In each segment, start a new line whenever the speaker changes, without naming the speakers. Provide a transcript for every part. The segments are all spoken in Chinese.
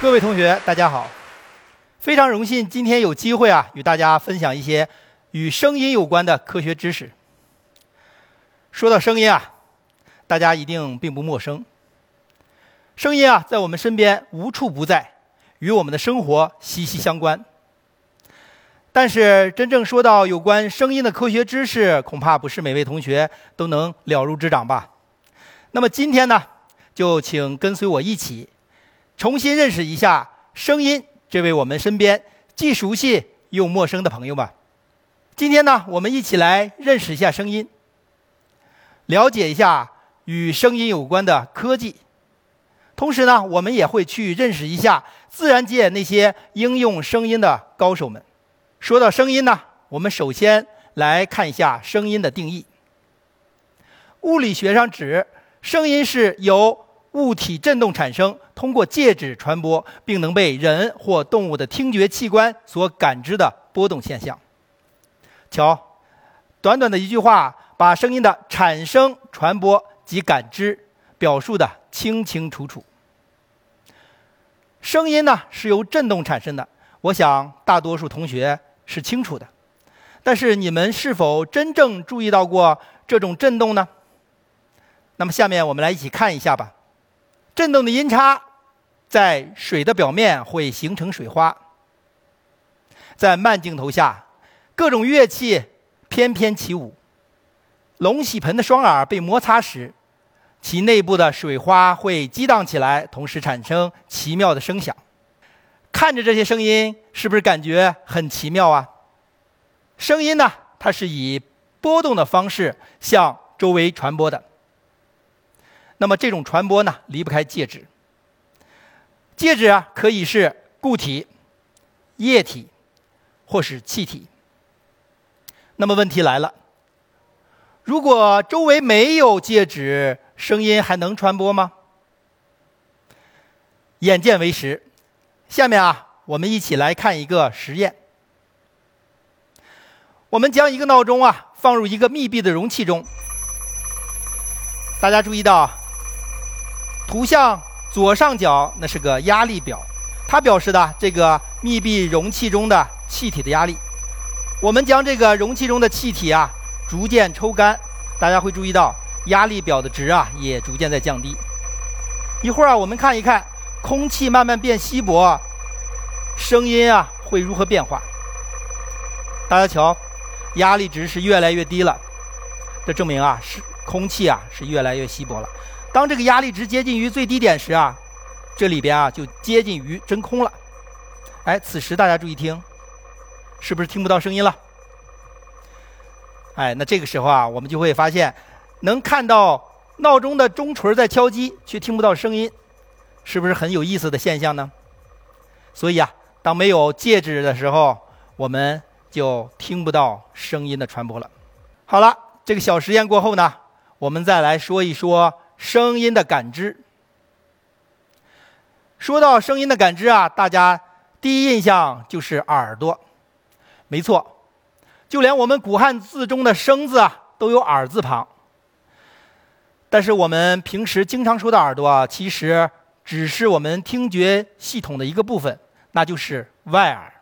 各位同学，大家好！非常荣幸今天有机会啊，与大家分享一些与声音有关的科学知识。说到声音啊，大家一定并不陌生。声音啊，在我们身边无处不在，与我们的生活息息相关。但是，真正说到有关声音的科学知识，恐怕不是每位同学都能了如指掌吧。那么今天呢，就请跟随我一起，重新认识一下声音这位我们身边既熟悉又陌生的朋友吧。今天呢，我们一起来认识一下声音，了解一下与声音有关的科技。同时呢，我们也会去认识一下自然界那些应用声音的高手们。说到声音呢，我们首先来看一下声音的定义。物理学上指，声音是由物体振动产生，通过介质传播，并能被人或动物的听觉器官所感知的波动现象。瞧，短短的一句话，把声音的产生、传播及感知表述的。清清楚楚。声音呢是由振动产生的，我想大多数同学是清楚的。但是你们是否真正注意到过这种振动呢？那么下面我们来一起看一下吧。振动的音叉在水的表面会形成水花。在慢镜头下，各种乐器翩翩起舞。龙喜盆的双耳被摩擦时。其内部的水花会激荡起来，同时产生奇妙的声响。看着这些声音，是不是感觉很奇妙啊？声音呢，它是以波动的方式向周围传播的。那么这种传播呢，离不开介质。介质啊，可以是固体、液体，或是气体。那么问题来了，如果周围没有介质？声音还能传播吗？眼见为实。下面啊，我们一起来看一个实验。我们将一个闹钟啊放入一个密闭的容器中。大家注意到，图像左上角那是个压力表，它表示的这个密闭容器中的气体的压力。我们将这个容器中的气体啊逐渐抽干，大家会注意到。压力表的值啊，也逐渐在降低。一会儿啊，我们看一看空气慢慢变稀薄，声音啊会如何变化？大家瞧，压力值是越来越低了，这证明啊是空气啊是越来越稀薄了。当这个压力值接近于最低点时啊，这里边啊就接近于真空了。哎，此时大家注意听，是不是听不到声音了？哎，那这个时候啊，我们就会发现。能看到闹钟的钟锤在敲击，却听不到声音，是不是很有意思的现象呢？所以啊，当没有介质的时候，我们就听不到声音的传播了。好了，这个小实验过后呢，我们再来说一说声音的感知。说到声音的感知啊，大家第一印象就是耳朵，没错，就连我们古汉字中的“声”字啊，都有耳字旁。但是我们平时经常说的耳朵啊，其实只是我们听觉系统的一个部分，那就是外耳。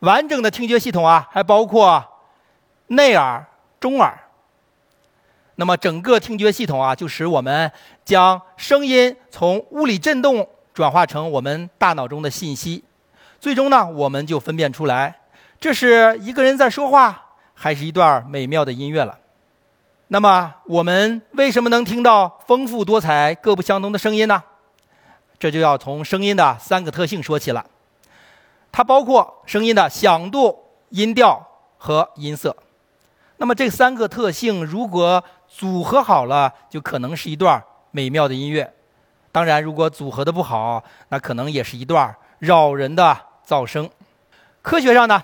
完整的听觉系统啊，还包括内耳、中耳。那么整个听觉系统啊，就使我们将声音从物理振动转化成我们大脑中的信息，最终呢，我们就分辨出来，这是一个人在说话，还是一段美妙的音乐了。那么，我们为什么能听到丰富多彩、各不相同的声音呢？这就要从声音的三个特性说起了。它包括声音的响度、音调和音色。那么这三个特性如果组合好了，就可能是一段美妙的音乐。当然，如果组合的不好，那可能也是一段扰人的噪声。科学上呢，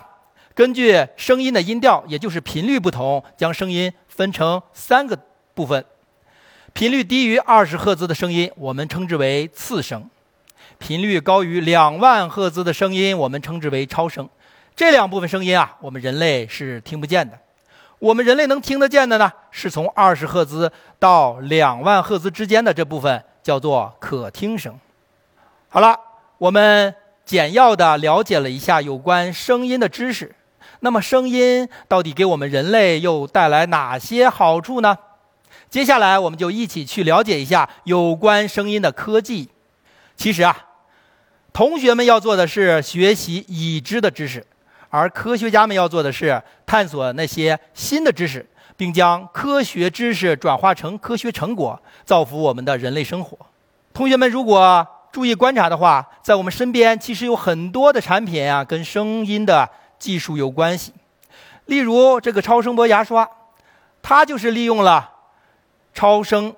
根据声音的音调，也就是频率不同，将声音。分成三个部分，频率低于二十赫兹的声音，我们称之为次声；频率高于两万赫兹的声音，我们称之为超声。这两部分声音啊，我们人类是听不见的。我们人类能听得见的呢，是从二十赫兹到两万赫兹之间的这部分叫做可听声。好了，我们简要的了解了一下有关声音的知识。那么，声音到底给我们人类又带来哪些好处呢？接下来，我们就一起去了解一下有关声音的科技。其实啊，同学们要做的是学习已知的知识，而科学家们要做的是探索那些新的知识，并将科学知识转化成科学成果，造福我们的人类生活。同学们，如果注意观察的话，在我们身边其实有很多的产品啊，跟声音的。技术有关系，例如这个超声波牙刷，它就是利用了超声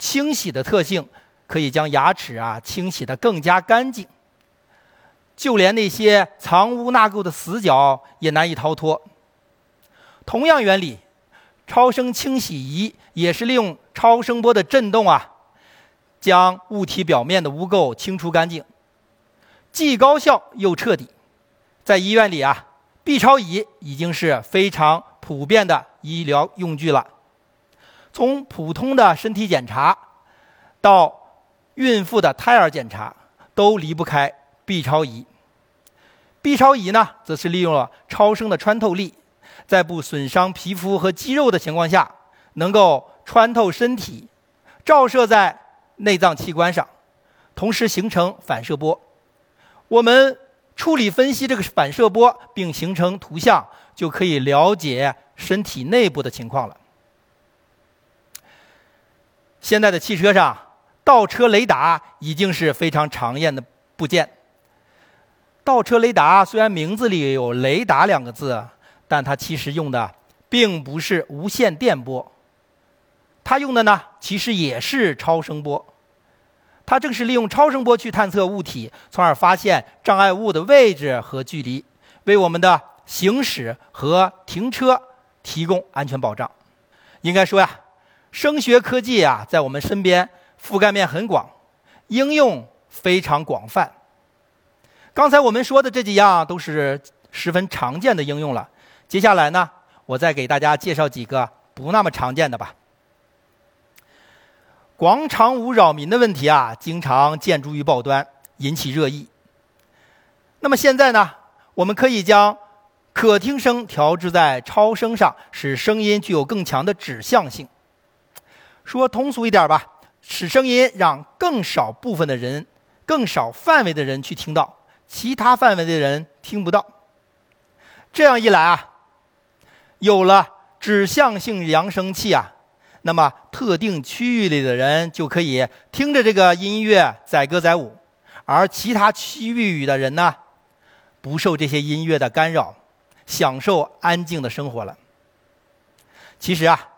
清洗的特性，可以将牙齿啊清洗得更加干净，就连那些藏污纳垢的死角也难以逃脱。同样原理，超声清洗仪也是利用超声波的振动啊，将物体表面的污垢清除干净，既高效又彻底。在医院里啊。B 超仪已经是非常普遍的医疗用具了。从普通的身体检查到孕妇的胎儿检查，都离不开 B 超仪。B 超仪呢，则是利用了超声的穿透力，在不损伤皮肤和肌肉的情况下，能够穿透身体，照射在内脏器官上，同时形成反射波。我们。处理分析这个反射波，并形成图像，就可以了解身体内部的情况了。现在的汽车上，倒车雷达已经是非常常见的部件。倒车雷达虽然名字里有“雷达”两个字，但它其实用的并不是无线电波，它用的呢，其实也是超声波。它正是利用超声波去探测物体，从而发现障碍物的位置和距离，为我们的行驶和停车提供安全保障。应该说呀，声学科技啊，在我们身边覆盖面很广，应用非常广泛。刚才我们说的这几样都是十分常见的应用了。接下来呢，我再给大家介绍几个不那么常见的吧。广场舞扰民的问题啊，经常见诸于报端，引起热议。那么现在呢，我们可以将可听声调制在超声上，使声音具有更强的指向性。说通俗一点吧，使声音让更少部分的人、更少范围的人去听到，其他范围的人听不到。这样一来啊，有了指向性扬声器啊。那么，特定区域里的人就可以听着这个音乐载歌载舞，而其他区域的人呢，不受这些音乐的干扰，享受安静的生活了。其实啊，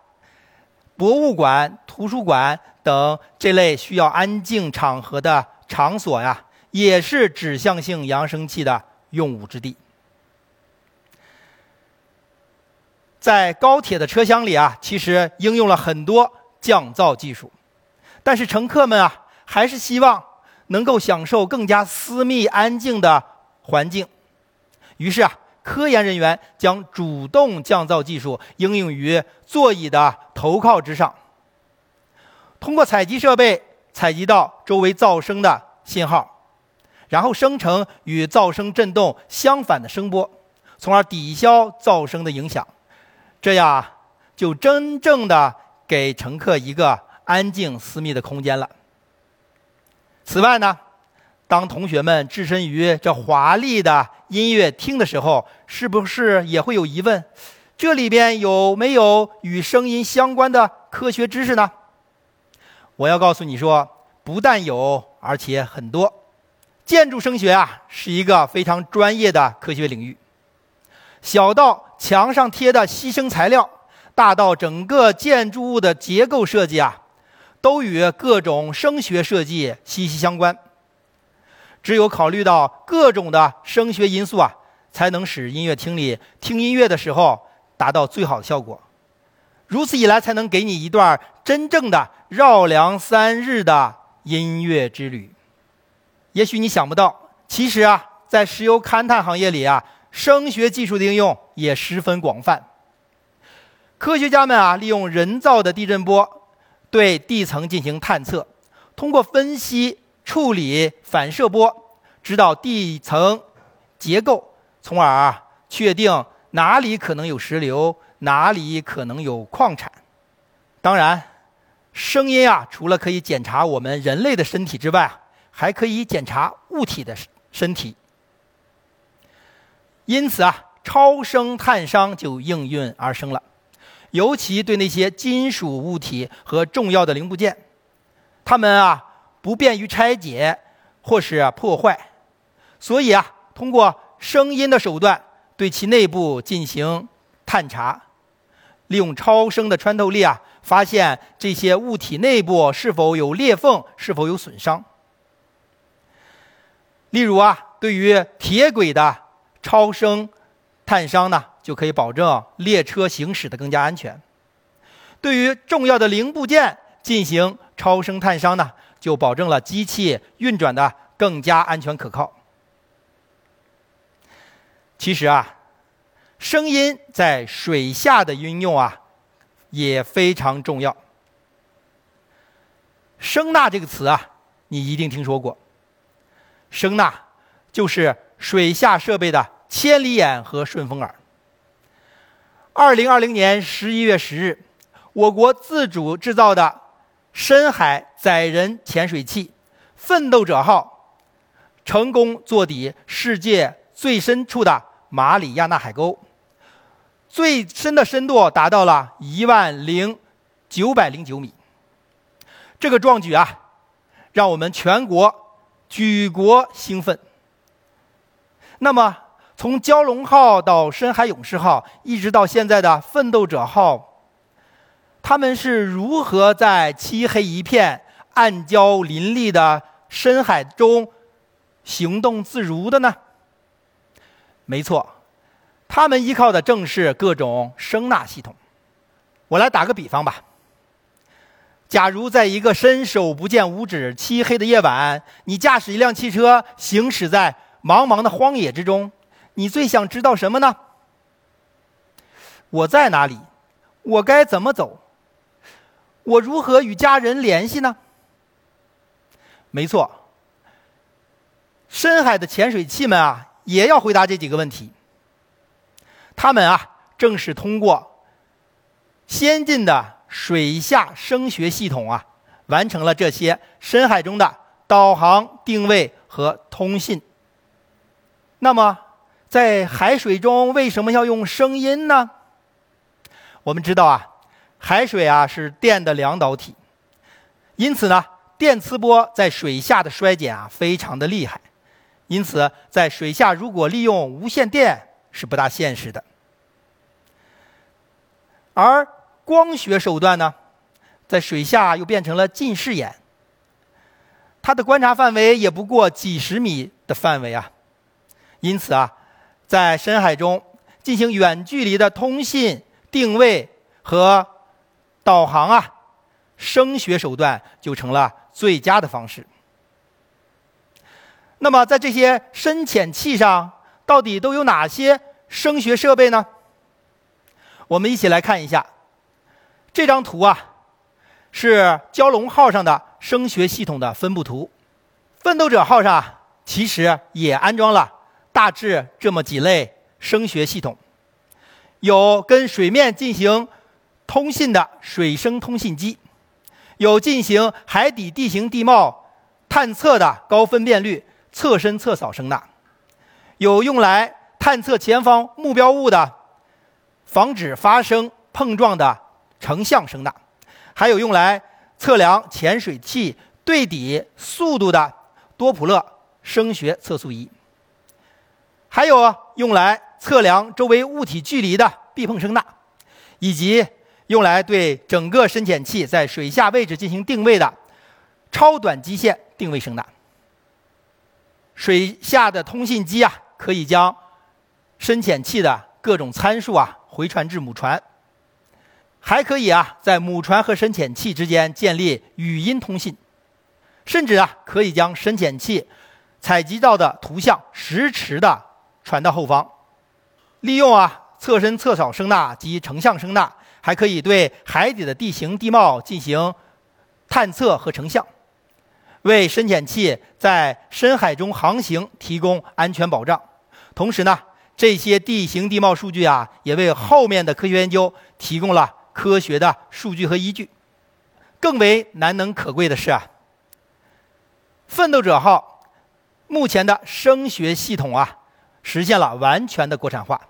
博物馆、图书馆等这类需要安静场合的场所呀，也是指向性扬声器的用武之地。在高铁的车厢里啊，其实应用了很多降噪技术，但是乘客们啊，还是希望能够享受更加私密安静的环境。于是啊，科研人员将主动降噪技术应用于座椅的头靠之上，通过采集设备采集到周围噪声的信号，然后生成与噪声振动相反的声波，从而抵消噪声的影响。这样就真正的给乘客一个安静私密的空间了。此外呢，当同学们置身于这华丽的音乐厅的时候，是不是也会有疑问？这里边有没有与声音相关的科学知识呢？我要告诉你说，不但有，而且很多。建筑声学啊，是一个非常专业的科学领域。小到墙上贴的吸声材料，大到整个建筑物的结构设计啊，都与各种声学设计息息相关。只有考虑到各种的声学因素啊，才能使音乐厅里听音乐的时候达到最好的效果。如此一来，才能给你一段真正的绕梁三日的音乐之旅。也许你想不到，其实啊，在石油勘探行业里啊。声学技术的应用也十分广泛。科学家们啊，利用人造的地震波对地层进行探测，通过分析处理反射波，知道地层结构，从而啊确定哪里可能有石流，哪里可能有矿产。当然，声音啊，除了可以检查我们人类的身体之外，还可以检查物体的身体。因此啊，超声探伤就应运而生了。尤其对那些金属物体和重要的零部件，它们啊不便于拆解或是破坏，所以啊，通过声音的手段对其内部进行探查，利用超声的穿透力啊，发现这些物体内部是否有裂缝，是否有损伤。例如啊，对于铁轨的超声探伤呢。就可以保证列车行驶的更加安全。对于重要的零部件进行超声探伤呢，就保证了机器运转的更加安全可靠。其实啊，声音在水下的运用啊也非常重要。声呐这个词啊，你一定听说过。声呐就是水下设备的千里眼和顺风耳。二零二零年十一月十日，我国自主制造的深海载人潜水器“奋斗者号”成功坐底世界最深处的马里亚纳海沟，最深的深度达到了一万零九百零九米。这个壮举啊，让我们全国举国兴奋。那么，从蛟龙号到深海勇士号，一直到现在的奋斗者号，他们是如何在漆黑一片、暗礁林立的深海中行动自如的呢？没错，他们依靠的正是各种声呐系统。我来打个比方吧。假如在一个伸手不见五指、漆黑的夜晚，你驾驶一辆汽车行驶在茫茫的荒野之中。你最想知道什么呢？我在哪里？我该怎么走？我如何与家人联系呢？没错，深海的潜水器们啊，也要回答这几个问题。他们啊，正是通过先进的水下声学系统啊，完成了这些深海中的导航、定位和通信。那么。在海水中为什么要用声音呢？我们知道啊，海水啊是电的两导体，因此呢，电磁波在水下的衰减啊非常的厉害，因此在水下如果利用无线电是不大现实的。而光学手段呢，在水下又变成了近视眼，它的观察范围也不过几十米的范围啊，因此啊。在深海中进行远距离的通信、定位和导航啊，声学手段就成了最佳的方式。那么，在这些深潜器上，到底都有哪些声学设备呢？我们一起来看一下这张图啊，是蛟龙号上的声学系统的分布图。奋斗者号上其实也安装了。大致这么几类声学系统，有跟水面进行通信的水声通信机，有进行海底地形地貌探测的高分辨率侧身侧扫声呐，有用来探测前方目标物的防止发生碰撞的成像声呐，还有用来测量潜水器对底速度的多普勒声学测速仪。还有，用来测量周围物体距离的避碰声呐，以及用来对整个深潜器在水下位置进行定位的超短基线定位声呐。水下的通信机啊，可以将深潜器的各种参数啊回传至母船，还可以啊在母船和深潜器之间建立语音通信，甚至啊可以将深潜器采集到的图像实时的。传到后方，利用啊侧身侧扫声呐及成像声呐，还可以对海底的地形地貌进行探测和成像。为深潜器在深海中航行提供安全保障。同时呢，这些地形地貌数据啊，也为后面的科学研究提供了科学的数据和依据。更为难能可贵的是啊，奋斗者号目前的声学系统啊，实现了完全的国产化。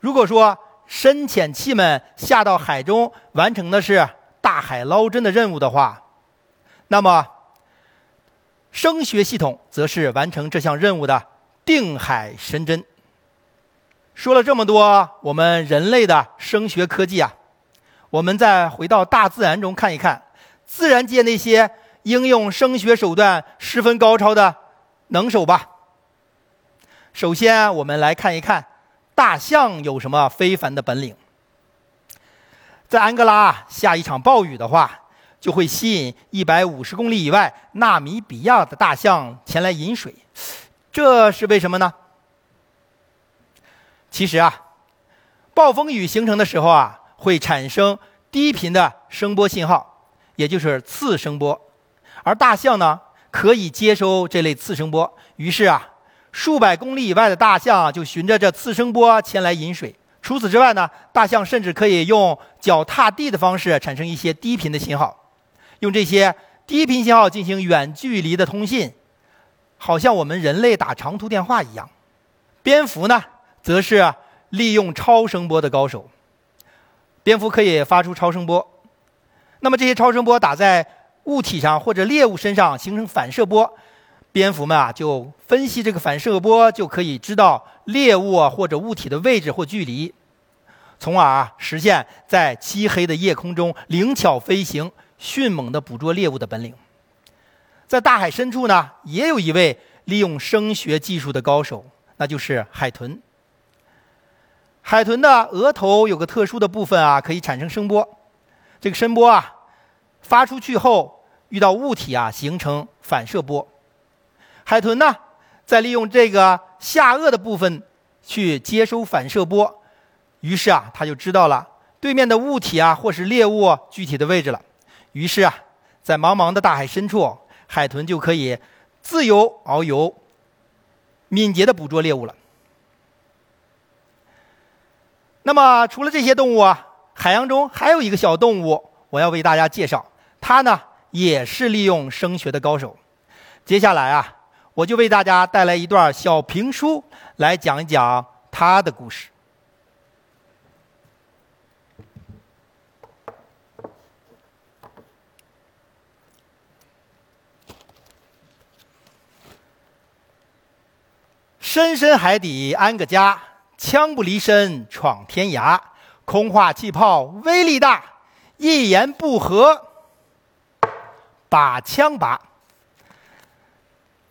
如果说深潜器们下到海中完成的是大海捞针的任务的话，那么声学系统则是完成这项任务的定海神针。说了这么多，我们人类的声学科技啊。我们再回到大自然中看一看，自然界那些应用声学手段十分高超的能手吧。首先，我们来看一看大象有什么非凡的本领。在安哥拉下一场暴雨的话，就会吸引一百五十公里以外纳米比亚的大象前来饮水，这是为什么呢？其实啊，暴风雨形成的时候啊。会产生低频的声波信号，也就是次声波，而大象呢可以接收这类次声波，于是啊，数百公里以外的大象就循着这次声波前来饮水。除此之外呢，大象甚至可以用脚踏地的方式产生一些低频的信号，用这些低频信号进行远距离的通信，好像我们人类打长途电话一样。蝙蝠呢，则是利用超声波的高手。蝙蝠可以发出超声波，那么这些超声波打在物体上或者猎物身上形成反射波，蝙蝠们啊就分析这个反射波，就可以知道猎物或者物体的位置或距离，从而啊实现在漆黑的夜空中灵巧飞行、迅猛地捕捉猎物的本领。在大海深处呢，也有一位利用声学技术的高手，那就是海豚。海豚的额头有个特殊的部分啊，可以产生声波。这个声波啊，发出去后遇到物体啊，形成反射波。海豚呢，在利用这个下颚的部分去接收反射波，于是啊，它就知道了对面的物体啊，或是猎物具体的位置了。于是啊，在茫茫的大海深处，海豚就可以自由遨游，敏捷地捕捉猎物了。那么，除了这些动物啊，海洋中还有一个小动物，我要为大家介绍。它呢，也是利用声学的高手。接下来啊，我就为大家带来一段小评书，来讲一讲它的故事。深深海底安个家。枪不离身闯天涯，空话气泡威力大，一言不合把枪拔。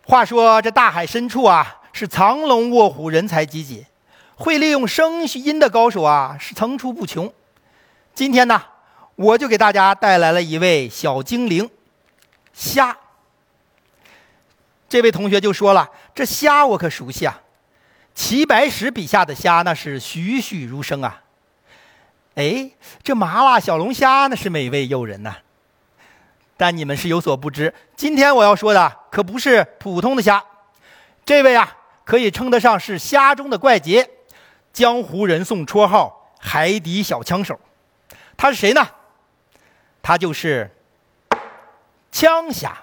话说这大海深处啊，是藏龙卧虎，人才济济，会利用声音的高手啊是层出不穷。今天呢，我就给大家带来了一位小精灵——虾。这位同学就说了：“这虾我可熟悉啊。”齐白石笔下的虾那是栩栩如生啊！哎，这麻辣小龙虾那是美味诱人呐。但你们是有所不知，今天我要说的可不是普通的虾。这位啊，可以称得上是虾中的怪杰，江湖人送绰号“海底小枪手”。他是谁呢？他就是枪虾。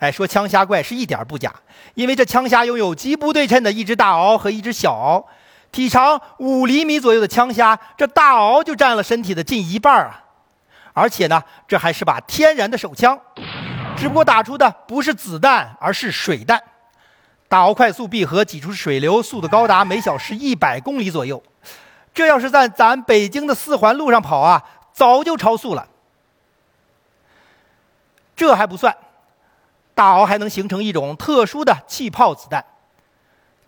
哎，说枪虾怪是一点不假，因为这枪虾拥有极不对称的一只大螯和一只小螯，体长五厘米左右的枪虾，这大螯就占了身体的近一半啊！而且呢，这还是把天然的手枪，只不过打出的不是子弹，而是水弹。大螯快速闭合，挤出水流，速度高达每小时一百公里左右。这要是在咱北京的四环路上跑啊，早就超速了。这还不算。大鳌还能形成一种特殊的气泡子弹，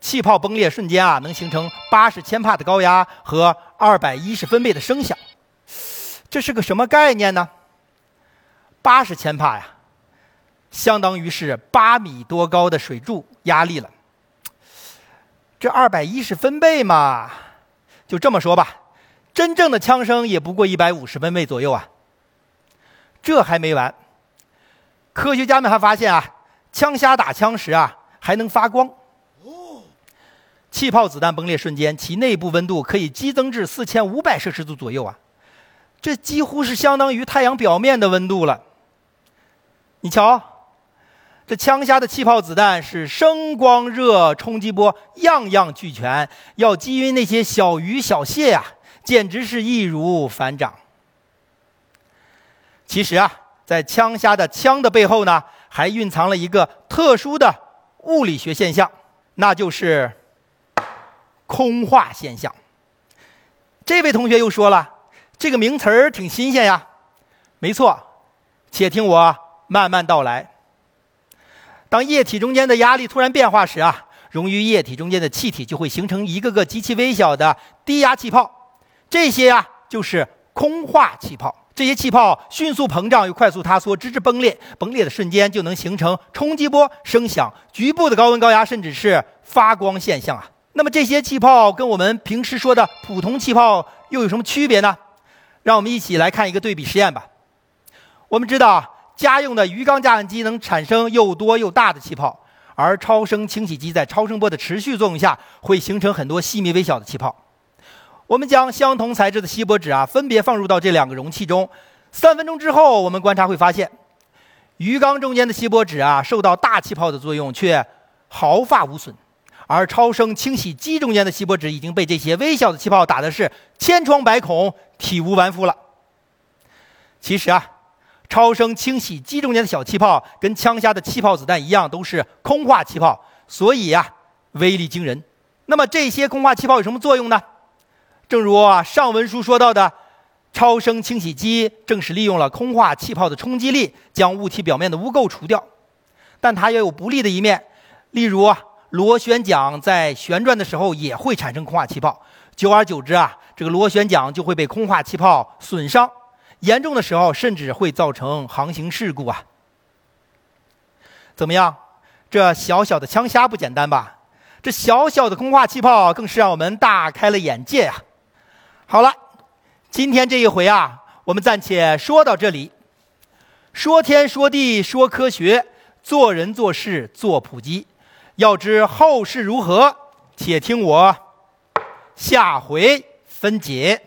气泡崩裂瞬间啊，能形成八十千帕的高压和二百一十分贝的声响。这是个什么概念呢？八十千帕呀，相当于是八米多高的水柱压力了。这二百一十分贝嘛，就这么说吧，真正的枪声也不过一百五十分贝左右啊。这还没完。科学家们还发现啊，枪虾打枪时啊还能发光。气泡子弹崩裂瞬间，其内部温度可以激增至四千五百摄氏度左右啊，这几乎是相当于太阳表面的温度了。你瞧，这枪虾的气泡子弹是声、光、热、冲击波样样俱全，要击晕那些小鱼小蟹呀，简直是易如反掌。其实啊，在枪虾的枪的背后呢，还蕴藏了一个特殊的物理学现象，那就是。空化现象。这位同学又说了，这个名词儿挺新鲜呀。没错，且听我慢慢道来。当液体中间的压力突然变化时啊，溶于液体中间的气体就会形成一个个极其微小的低压气泡，这些呀就是空化气泡。这些气泡迅速膨胀又快速塌缩，直至崩裂。崩裂的瞬间就能形成冲击波、声响、局部的高温高压，甚至是发光现象啊。那么这些气泡跟我们平时说的普通气泡又有什么区别呢？让我们一起来看一个对比实验吧。我们知道，家用的鱼缸加氧机能产生又多又大的气泡，而超声清洗机在超声波的持续作用下，会形成很多细密微小的气泡。我们将相同材质的锡箔纸啊，分别放入到这两个容器中，三分钟之后，我们观察会发现，鱼缸中间的锡箔纸啊，受到大气泡的作用，却毫发无损。而超声清洗机中间的锡箔纸已经被这些微小的气泡打的是千疮百孔、体无完肤了。其实啊，超声清洗机中间的小气泡跟枪下的气泡子弹一样，都是空化气泡，所以呀，威力惊人。那么这些空化气泡有什么作用呢？正如上文书说到的，超声清洗机正是利用了空化气泡的冲击力，将物体表面的污垢除掉。但它也有不利的一面，例如。螺旋桨在旋转的时候也会产生空化气泡，久而久之啊，这个螺旋桨就会被空化气泡损伤，严重的时候甚至会造成航行事故啊。怎么样？这小小的枪虾不简单吧？这小小的空化气泡更是让我们大开了眼界呀。好了，今天这一回啊，我们暂且说到这里。说天说地说科学，做人做事做普及。要知后事如何，且听我下回分解。